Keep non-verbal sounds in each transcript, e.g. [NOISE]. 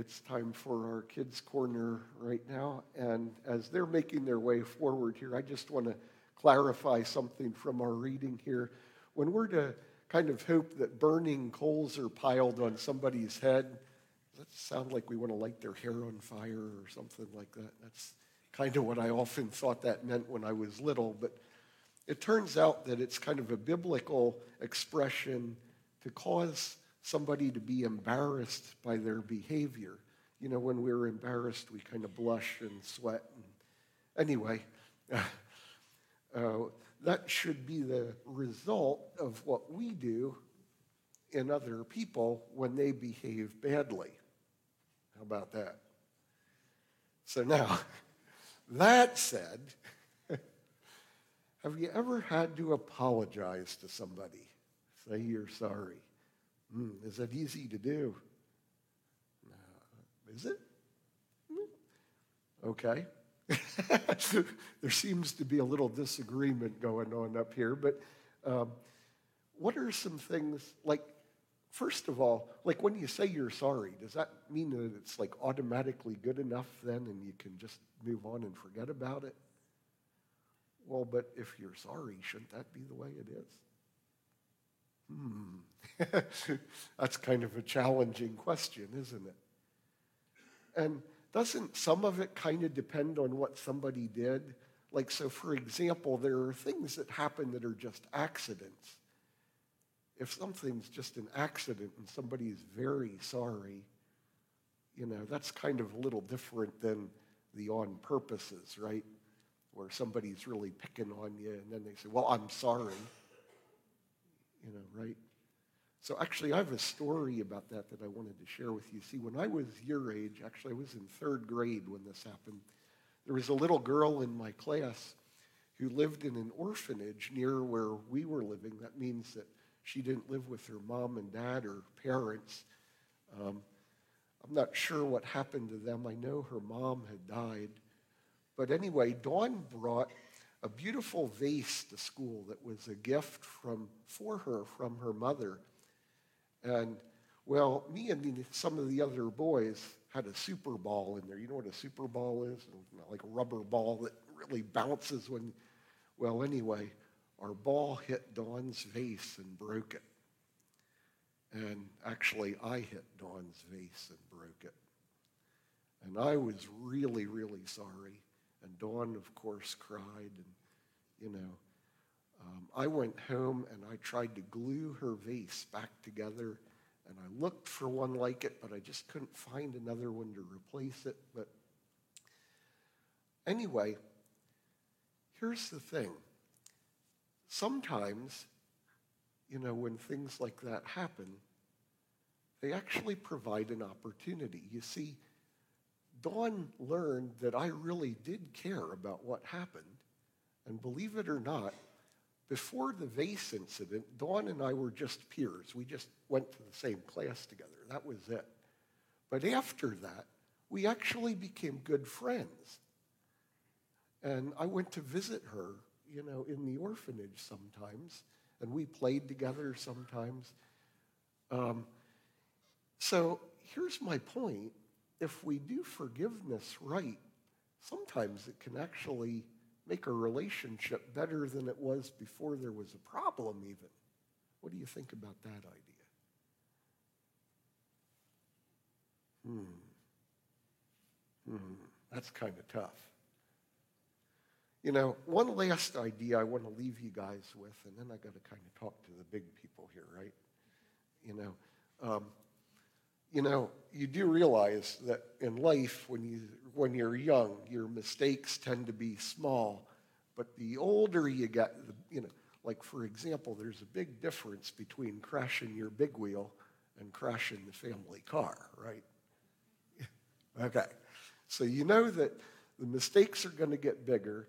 it's time for our kids' corner right now. And as they're making their way forward here, I just want to clarify something from our reading here. When we're to kind of hope that burning coals are piled on somebody's head, does that sound like we want to light their hair on fire or something like that? That's kind of what I often thought that meant when I was little. But it turns out that it's kind of a biblical expression to cause somebody to be embarrassed by their behavior. You know, when we're embarrassed, we kind of blush and sweat. And anyway, [LAUGHS] uh, that should be the result of what we do in other people when they behave badly. How about that? So now, [LAUGHS] that said, [LAUGHS] have you ever had to apologize to somebody? Say you're sorry. Mm, is that easy to do? Is it? Mm. Okay. [LAUGHS] there seems to be a little disagreement going on up here, but um, what are some things like, first of all, like when you say you're sorry, does that mean that it's like automatically good enough then and you can just move on and forget about it? Well, but if you're sorry, shouldn't that be the way it is? Hmm. [LAUGHS] That's kind of a challenging question, isn't it? And doesn't some of it kind of depend on what somebody did? Like, so for example, there are things that happen that are just accidents. If something's just an accident and somebody is very sorry, you know, that's kind of a little different than the on purposes, right? Where somebody's really picking on you and then they say, well, I'm sorry you know, right? So actually, I have a story about that that I wanted to share with you. See, when I was your age, actually, I was in third grade when this happened. There was a little girl in my class who lived in an orphanage near where we were living. That means that she didn't live with her mom and dad or parents. Um, I'm not sure what happened to them. I know her mom had died. But anyway, Dawn brought a beautiful vase to school that was a gift from, for her from her mother. And well, me and some of the other boys had a super ball in there. You know what a super ball is? Like a rubber ball that really bounces when, well, anyway, our ball hit Dawn's vase and broke it. And actually, I hit Dawn's vase and broke it. And I was really, really sorry. And Dawn, of course, cried. And, you know, um, I went home and I tried to glue her vase back together. And I looked for one like it, but I just couldn't find another one to replace it. But anyway, here's the thing. Sometimes, you know, when things like that happen, they actually provide an opportunity. You see, Dawn learned that I really did care about what happened. And believe it or not, before the vase incident, Dawn and I were just peers. We just went to the same class together. That was it. But after that, we actually became good friends. And I went to visit her, you know, in the orphanage sometimes, and we played together sometimes. Um, so here's my point if we do forgiveness right, sometimes it can actually make a relationship better than it was before there was a problem, even. What do you think about that idea? Hmm. Hmm. That's kind of tough. You know, one last idea I want to leave you guys with, and then I got to kind of talk to the big people here, right? You know, um, you know, you do realize that in life, when, you, when you're young, your mistakes tend to be small. But the older you get, you know, like for example, there's a big difference between crashing your big wheel and crashing the family car, right? [LAUGHS] okay. So you know that the mistakes are going to get bigger,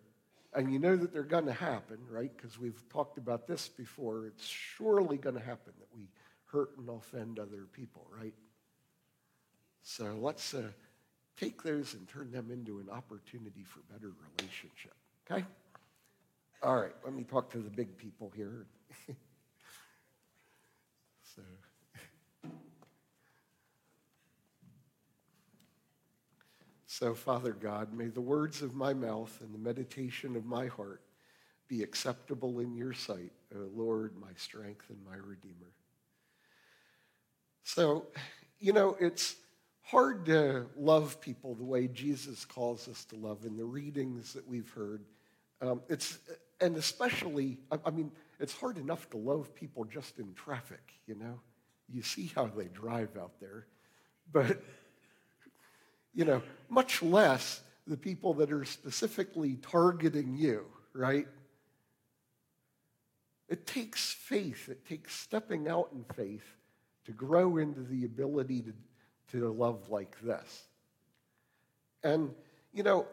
and you know that they're going to happen, right? Because we've talked about this before. It's surely going to happen that we hurt and offend other people, right? So let's uh, take those and turn them into an opportunity for better relationship. Okay? All right, let me talk to the big people here. [LAUGHS] so, So, Father God, may the words of my mouth and the meditation of my heart be acceptable in your sight, O Lord, my strength and my Redeemer. So, you know, it's hard to love people the way Jesus calls us to love in the readings that we've heard. Um, it's, and especially, I, I mean, it's hard enough to love people just in traffic, you know? You see how they drive out there. But, you know, much less the people that are specifically targeting you, right? It takes faith, it takes stepping out in faith to grow into the ability to, to love like this. And, you know,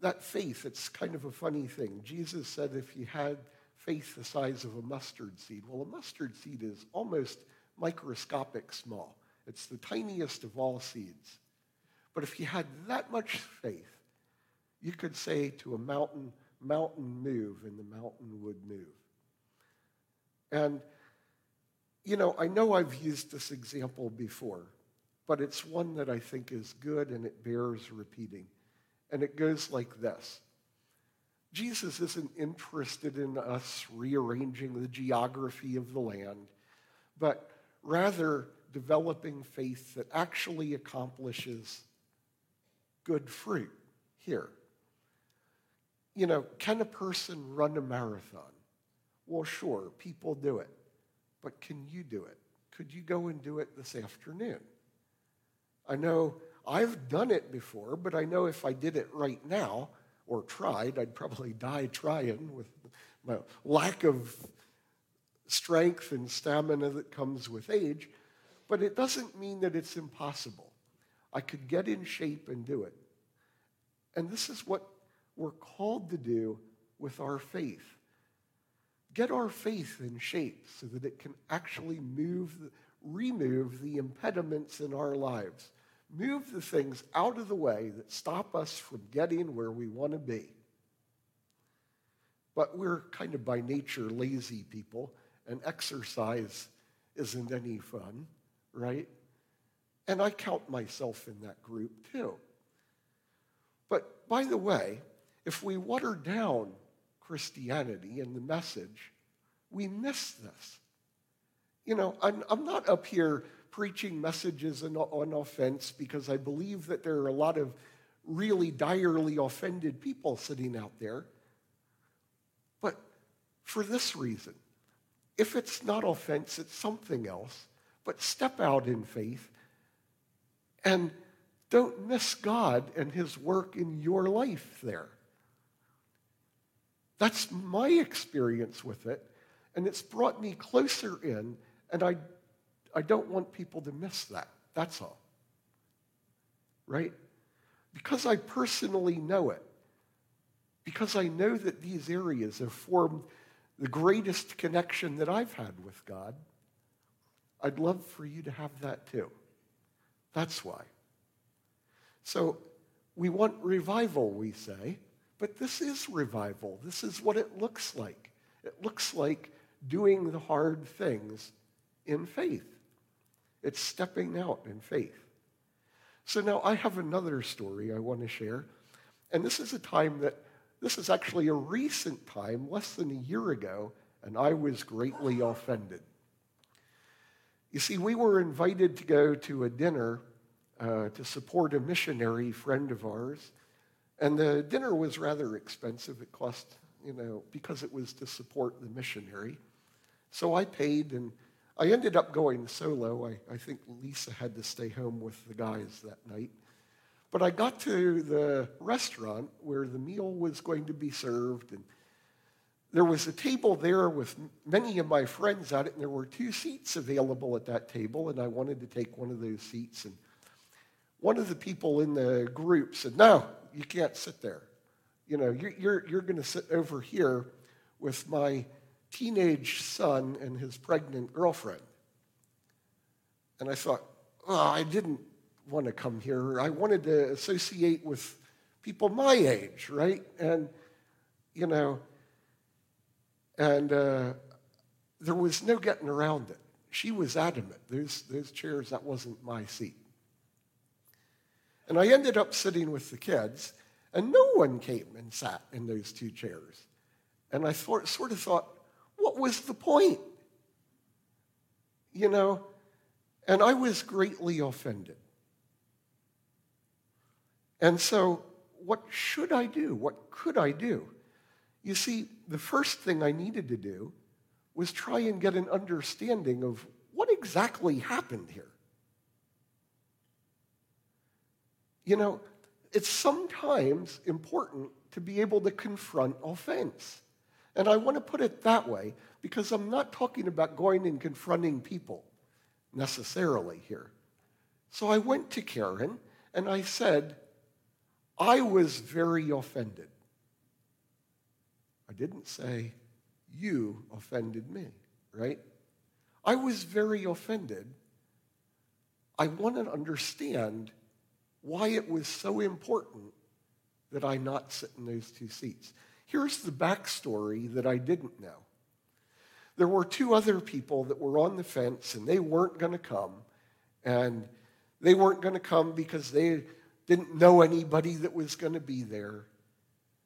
that faith, it's kind of a funny thing. Jesus said if you had faith the size of a mustard seed, well, a mustard seed is almost microscopic small. It's the tiniest of all seeds. But if you had that much faith, you could say to a mountain, mountain move, and the mountain would move. And, you know, I know I've used this example before, but it's one that I think is good and it bears repeating. And it goes like this Jesus isn't interested in us rearranging the geography of the land, but rather developing faith that actually accomplishes good fruit here. You know, can a person run a marathon? Well, sure, people do it. But can you do it? Could you go and do it this afternoon? I know I've done it before, but I know if I did it right now or tried, I'd probably [LAUGHS] die trying with my lack of strength and stamina that comes with age. But it doesn't mean that it's impossible. I could get in shape and do it. And this is what we're called to do with our faith. Get our faith in shape so that it can actually move, remove the impediments in our lives. Move the things out of the way that stop us from getting where we want to be. But we're kind of by nature lazy people, and exercise isn't any fun right? And I count myself in that group too. But by the way, if we water down Christianity and the message, we miss this. You know, I'm, I'm not up here preaching messages on, on offense because I believe that there are a lot of really direly offended people sitting out there. But for this reason, if it's not offense, it's something else. But step out in faith and don't miss God and His work in your life there. That's my experience with it, and it's brought me closer in, and I, I don't want people to miss that. That's all. Right? Because I personally know it, because I know that these areas have formed the greatest connection that I've had with God. I'd love for you to have that too. That's why. So we want revival, we say, but this is revival. This is what it looks like. It looks like doing the hard things in faith. It's stepping out in faith. So now I have another story I want to share. And this is a time that, this is actually a recent time, less than a year ago, and I was greatly offended. You see, we were invited to go to a dinner uh, to support a missionary friend of ours. And the dinner was rather expensive. It cost, you know, because it was to support the missionary. So I paid, and I ended up going solo. I, I think Lisa had to stay home with the guys that night. But I got to the restaurant where the meal was going to be served, and there was a table there with many of my friends at it, and there were two seats available at that table, and I wanted to take one of those seats. And one of the people in the group said, No, you can't sit there. You know, you're, you're, you're going to sit over here with my teenage son and his pregnant girlfriend. And I thought, oh, I didn't want to come here. I wanted to associate with people my age, right? And, you know, and uh, there was no getting around it. She was adamant. Those, those chairs, that wasn't my seat. And I ended up sitting with the kids, and no one came and sat in those two chairs. And I thought, sort of thought, what was the point? You know, and I was greatly offended. And so, what should I do? What could I do? You see, the first thing I needed to do was try and get an understanding of what exactly happened here. You know, it's sometimes important to be able to confront offense. And I want to put it that way because I'm not talking about going and confronting people necessarily here. So I went to Karen and I said, I was very offended. I didn't say, you offended me, right? I was very offended. I want to understand why it was so important that I not sit in those two seats. Here's the backstory that I didn't know. There were two other people that were on the fence and they weren't going to come. And they weren't going to come because they didn't know anybody that was going to be there.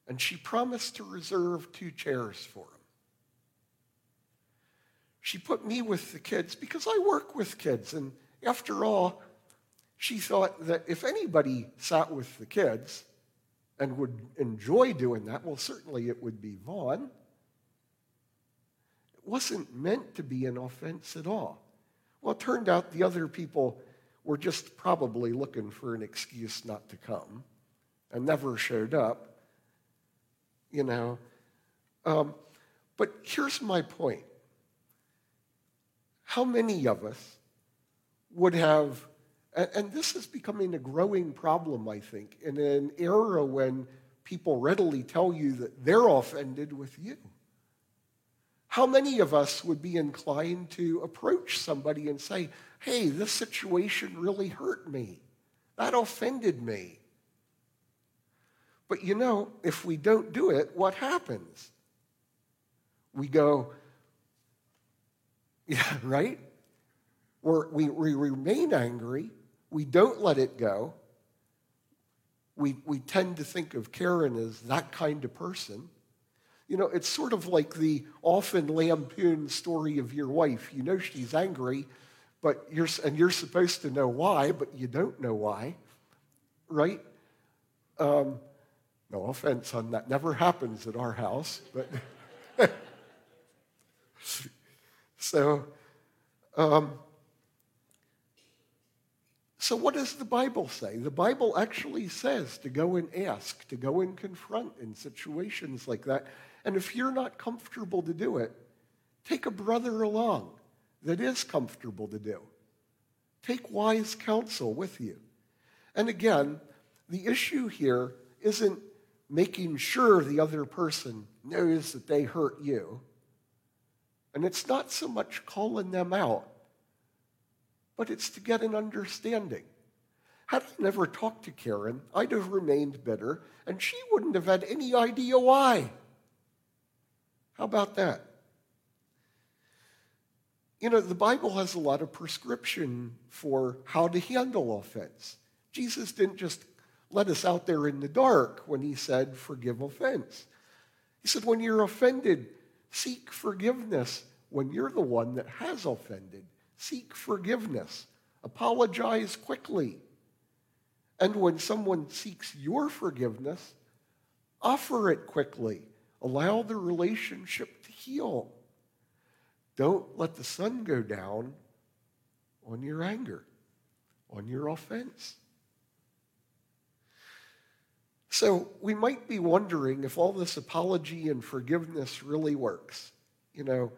And she promised to reserve two chairs for them. She put me with the kids because I work with kids. And after all, she thought that if anybody sat with the kids and would enjoy doing that, well, certainly it would be Vaughn. It wasn't meant to be an offense at all. Well, it turned out the other people were just probably looking for an excuse not to come and never showed up, you know. Um, but here's my point. How many of us would have and, and this is becoming a growing problem, I think, in an era when people readily tell you that they're offended with you. How many of us would be inclined to approach somebody and say, hey, this situation really hurt me? That offended me. But you know, if we don't do it, what happens? We go, yeah, [LAUGHS] right? We're, we, we remain angry, we don't let it go. We, we tend to think of Karen as that kind of person. You know, it's sort of like the often lampooned story of your wife. You know she's angry, but you're, and you're supposed to know why, but you don't know why, right? Um, no offense on that. Never happens at our house, but [LAUGHS] so um, so, what does the Bible say? The Bible actually says to go and ask, to go and confront in situations like that. And if you're not comfortable to do it, take a brother along that is comfortable to do. Take wise counsel with you. And again, the issue here isn't making sure the other person knows that they hurt you. And it's not so much calling them out but it's to get an understanding. Had I never talked to Karen, I'd have remained bitter, and she wouldn't have had any idea why. How about that? You know, the Bible has a lot of prescription for how to handle offense. Jesus didn't just let us out there in the dark when he said, forgive offense. He said, when you're offended, seek forgiveness when you're the one that has offended. Seek forgiveness. Apologize quickly. And when someone seeks your forgiveness, offer it quickly. Allow the relationship to heal. Don't let the sun go down on your anger, on your offense. So we might be wondering if all this apology and forgiveness really works. You know,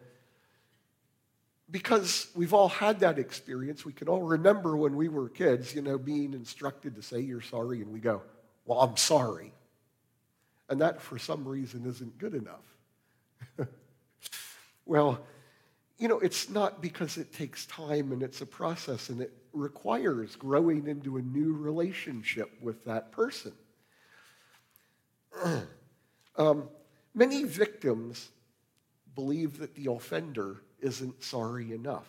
because we've all had that experience. We can all remember when we were kids, you know, being instructed to say you're sorry, and we go, Well, I'm sorry. And that, for some reason, isn't good enough. [LAUGHS] well, you know, it's not because it takes time and it's a process and it requires growing into a new relationship with that person. [CLEARS THROAT] um, many victims believe that the offender isn't sorry enough.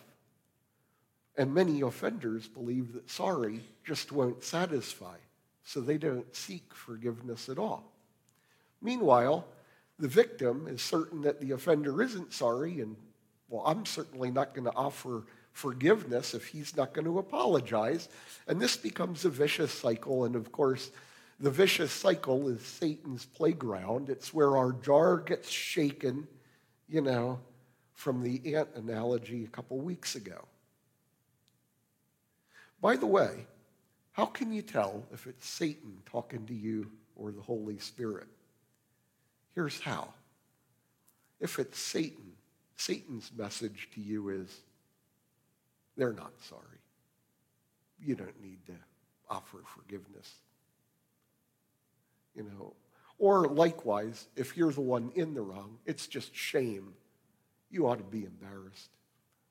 And many offenders believe that sorry just won't satisfy. so they don't seek forgiveness at all. Meanwhile, the victim is certain that the offender isn't sorry, and well, I'm certainly not going to offer forgiveness if he's not going to apologize. And this becomes a vicious cycle. And of course, the vicious cycle is Satan's playground. It's where our jar gets shaken, you know, from the ant analogy a couple weeks ago. By the way, how can you tell if it's Satan talking to you or the Holy Spirit? Here's how. If it's Satan, Satan's message to you is they're not sorry. You don't need to offer forgiveness. You know, or likewise, if you're the one in the wrong, it's just shame. You ought to be embarrassed.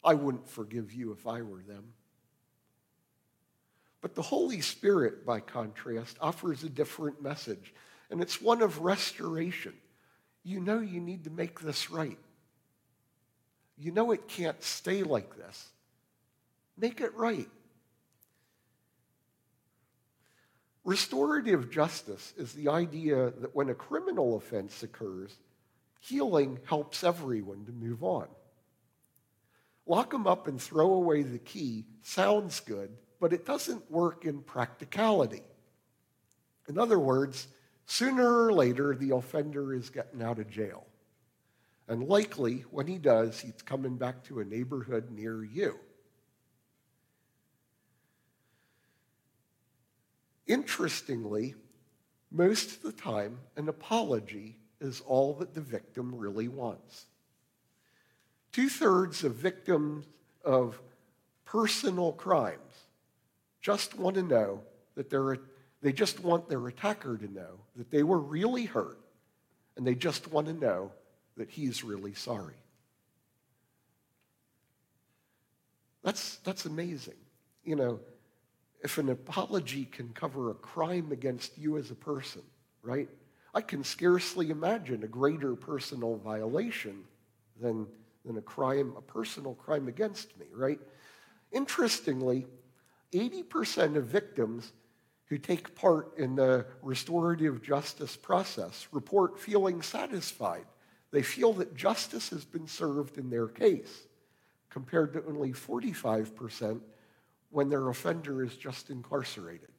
I wouldn't forgive you if I were them. But the Holy Spirit, by contrast, offers a different message, and it's one of restoration. You know you need to make this right. You know it can't stay like this. Make it right. Restorative justice is the idea that when a criminal offense occurs, healing helps everyone to move on. Lock them up and throw away the key sounds good, but it doesn't work in practicality. In other words, sooner or later, the offender is getting out of jail. And likely, when he does, he's coming back to a neighborhood near you. Interestingly, most of the time, an apology is all that the victim really wants. Two thirds of victims of personal crimes just want to know that they're, they just want their attacker to know that they were really hurt, and they just want to know that he's really sorry. That's, that's amazing. You know, if an apology can cover a crime against you as a person, right? I can scarcely imagine a greater personal violation than, than a crime, a personal crime against me, right? Interestingly, 80% of victims who take part in the restorative justice process report feeling satisfied. They feel that justice has been served in their case, compared to only 45% when their offender is just incarcerated.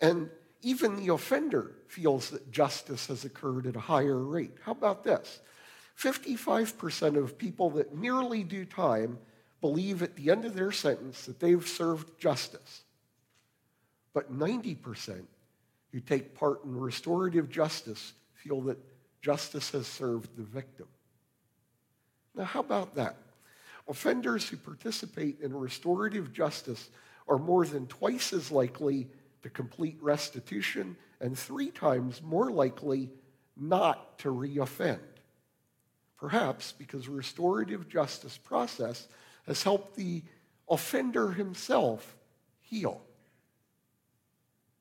And even the offender feels that justice has occurred at a higher rate. How about this? 55% of people that merely do time believe at the end of their sentence that they've served justice. But 90% who take part in restorative justice feel that justice has served the victim. Now, how about that? Offenders who participate in restorative justice are more than twice as likely to complete restitution and three times more likely not to reoffend. Perhaps because restorative justice process has helped the offender himself heal.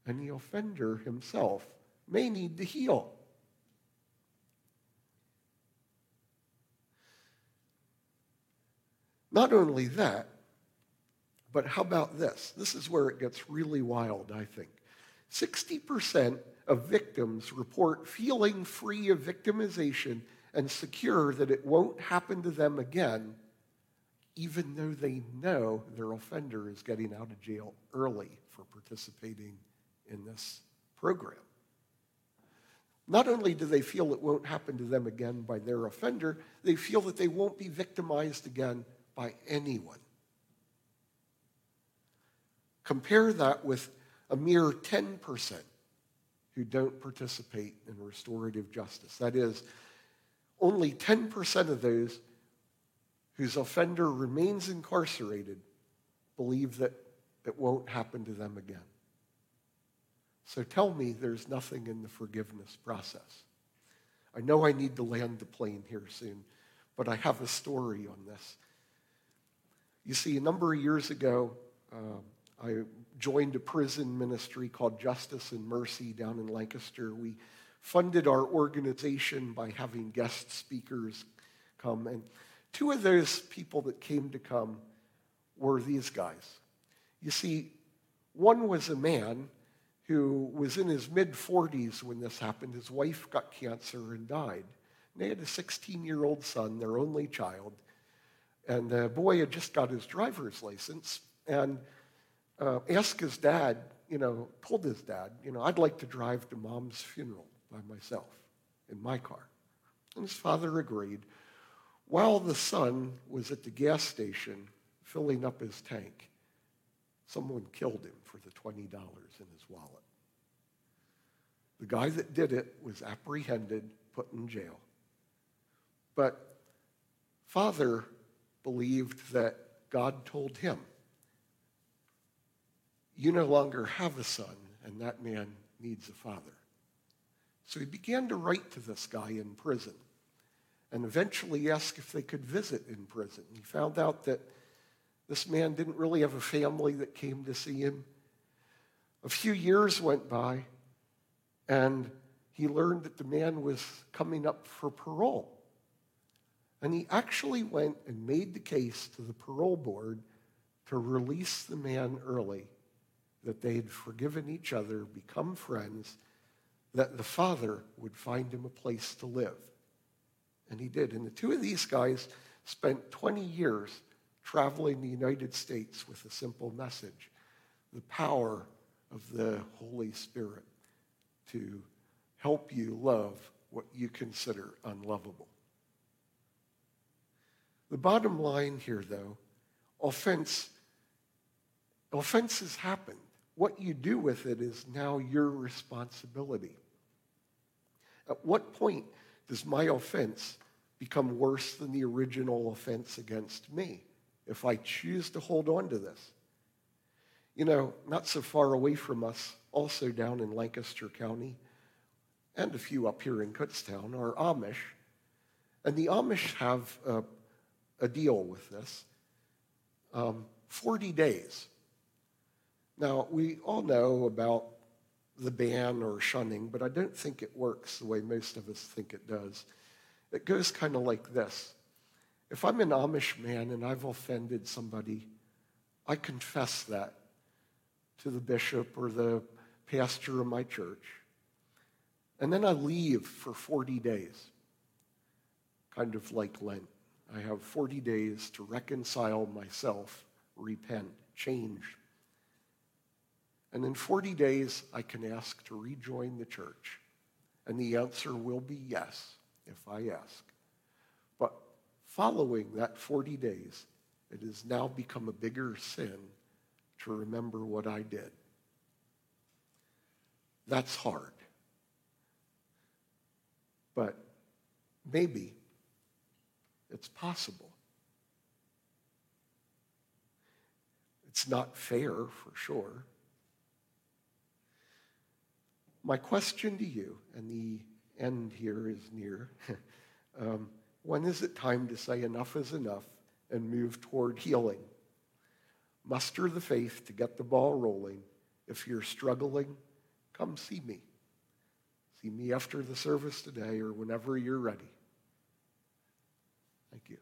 And the offender himself may need to heal. Not only that, but how about this? This is where it gets really wild, I think. 60% of victims report feeling free of victimization and secure that it won't happen to them again, even though they know their offender is getting out of jail early for participating in this program. Not only do they feel it won't happen to them again by their offender, they feel that they won't be victimized again by anyone. Compare that with a mere 10% who don't participate in restorative justice. That is, only 10% of those whose offender remains incarcerated believe that it won't happen to them again. So tell me there's nothing in the forgiveness process. I know I need to land the plane here soon, but I have a story on this. You see, a number of years ago, uh, I joined a prison ministry called Justice and Mercy down in Lancaster. We funded our organization by having guest speakers come. And two of those people that came to come were these guys. You see, One was a man who was in his mid 40s when this happened. His wife got cancer and died. And they had a 16 year old son, their only child. And the boy had just got his driver's license and uh, asked his dad, you know, told his dad, you know, I'd like to drive to mom's funeral by myself in my car. And his father agreed. While the son was at the gas station filling up his tank, someone killed him for the $20 in his wallet. The guy that did it was apprehended, put in jail. But father believed that God told him, You no longer have a son, and that man needs a father. So he began to write to this guy in prison and eventually asked if they could visit in prison. He found out that this man didn't really have a family that came to see him. A few years went by, and he learned that the man was coming up for parole. And he actually went and made the case to the parole board to release the man early, that they had forgiven each other, become friends, that the father would find him a place to live. And he did. And the two of these guys spent 20 years traveling the United States with a simple message the power of the Holy Spirit to help you love what you consider unlovable. The bottom line here, though, offense, offenses happen. What you do with it is now your responsibility. At what point does my offense become worse than the original offense against me if I choose to hold on to this? You know, not so far away from us, also down in Lancaster County, and a few up here in Kutztown, are Amish. And the Amish have a, a deal with this um, 40 days. Now, we all know about the ban or shunning, but I don't think it works the way most of us think it does. It goes kind of like this If I'm an Amish man and I've offended somebody, I confess that to the bishop or the pastor of my church. And then I leave for 40 days, kind of like Lent. I have 40 days to reconcile myself, repent, change, and in 40 days, I can ask to rejoin the church. And the answer will be yes, if I ask. But following that 40 days, it has now become a bigger sin to remember what I did. That's hard. But maybe it's possible. It's not fair for sure. My question to you, and the end here is near [LAUGHS] um, when is it time to say enough is enough and move toward healing? Muster the faith to get the ball rolling. If you're struggling, come see me. See me after the service today or whenever you're ready. Thank you.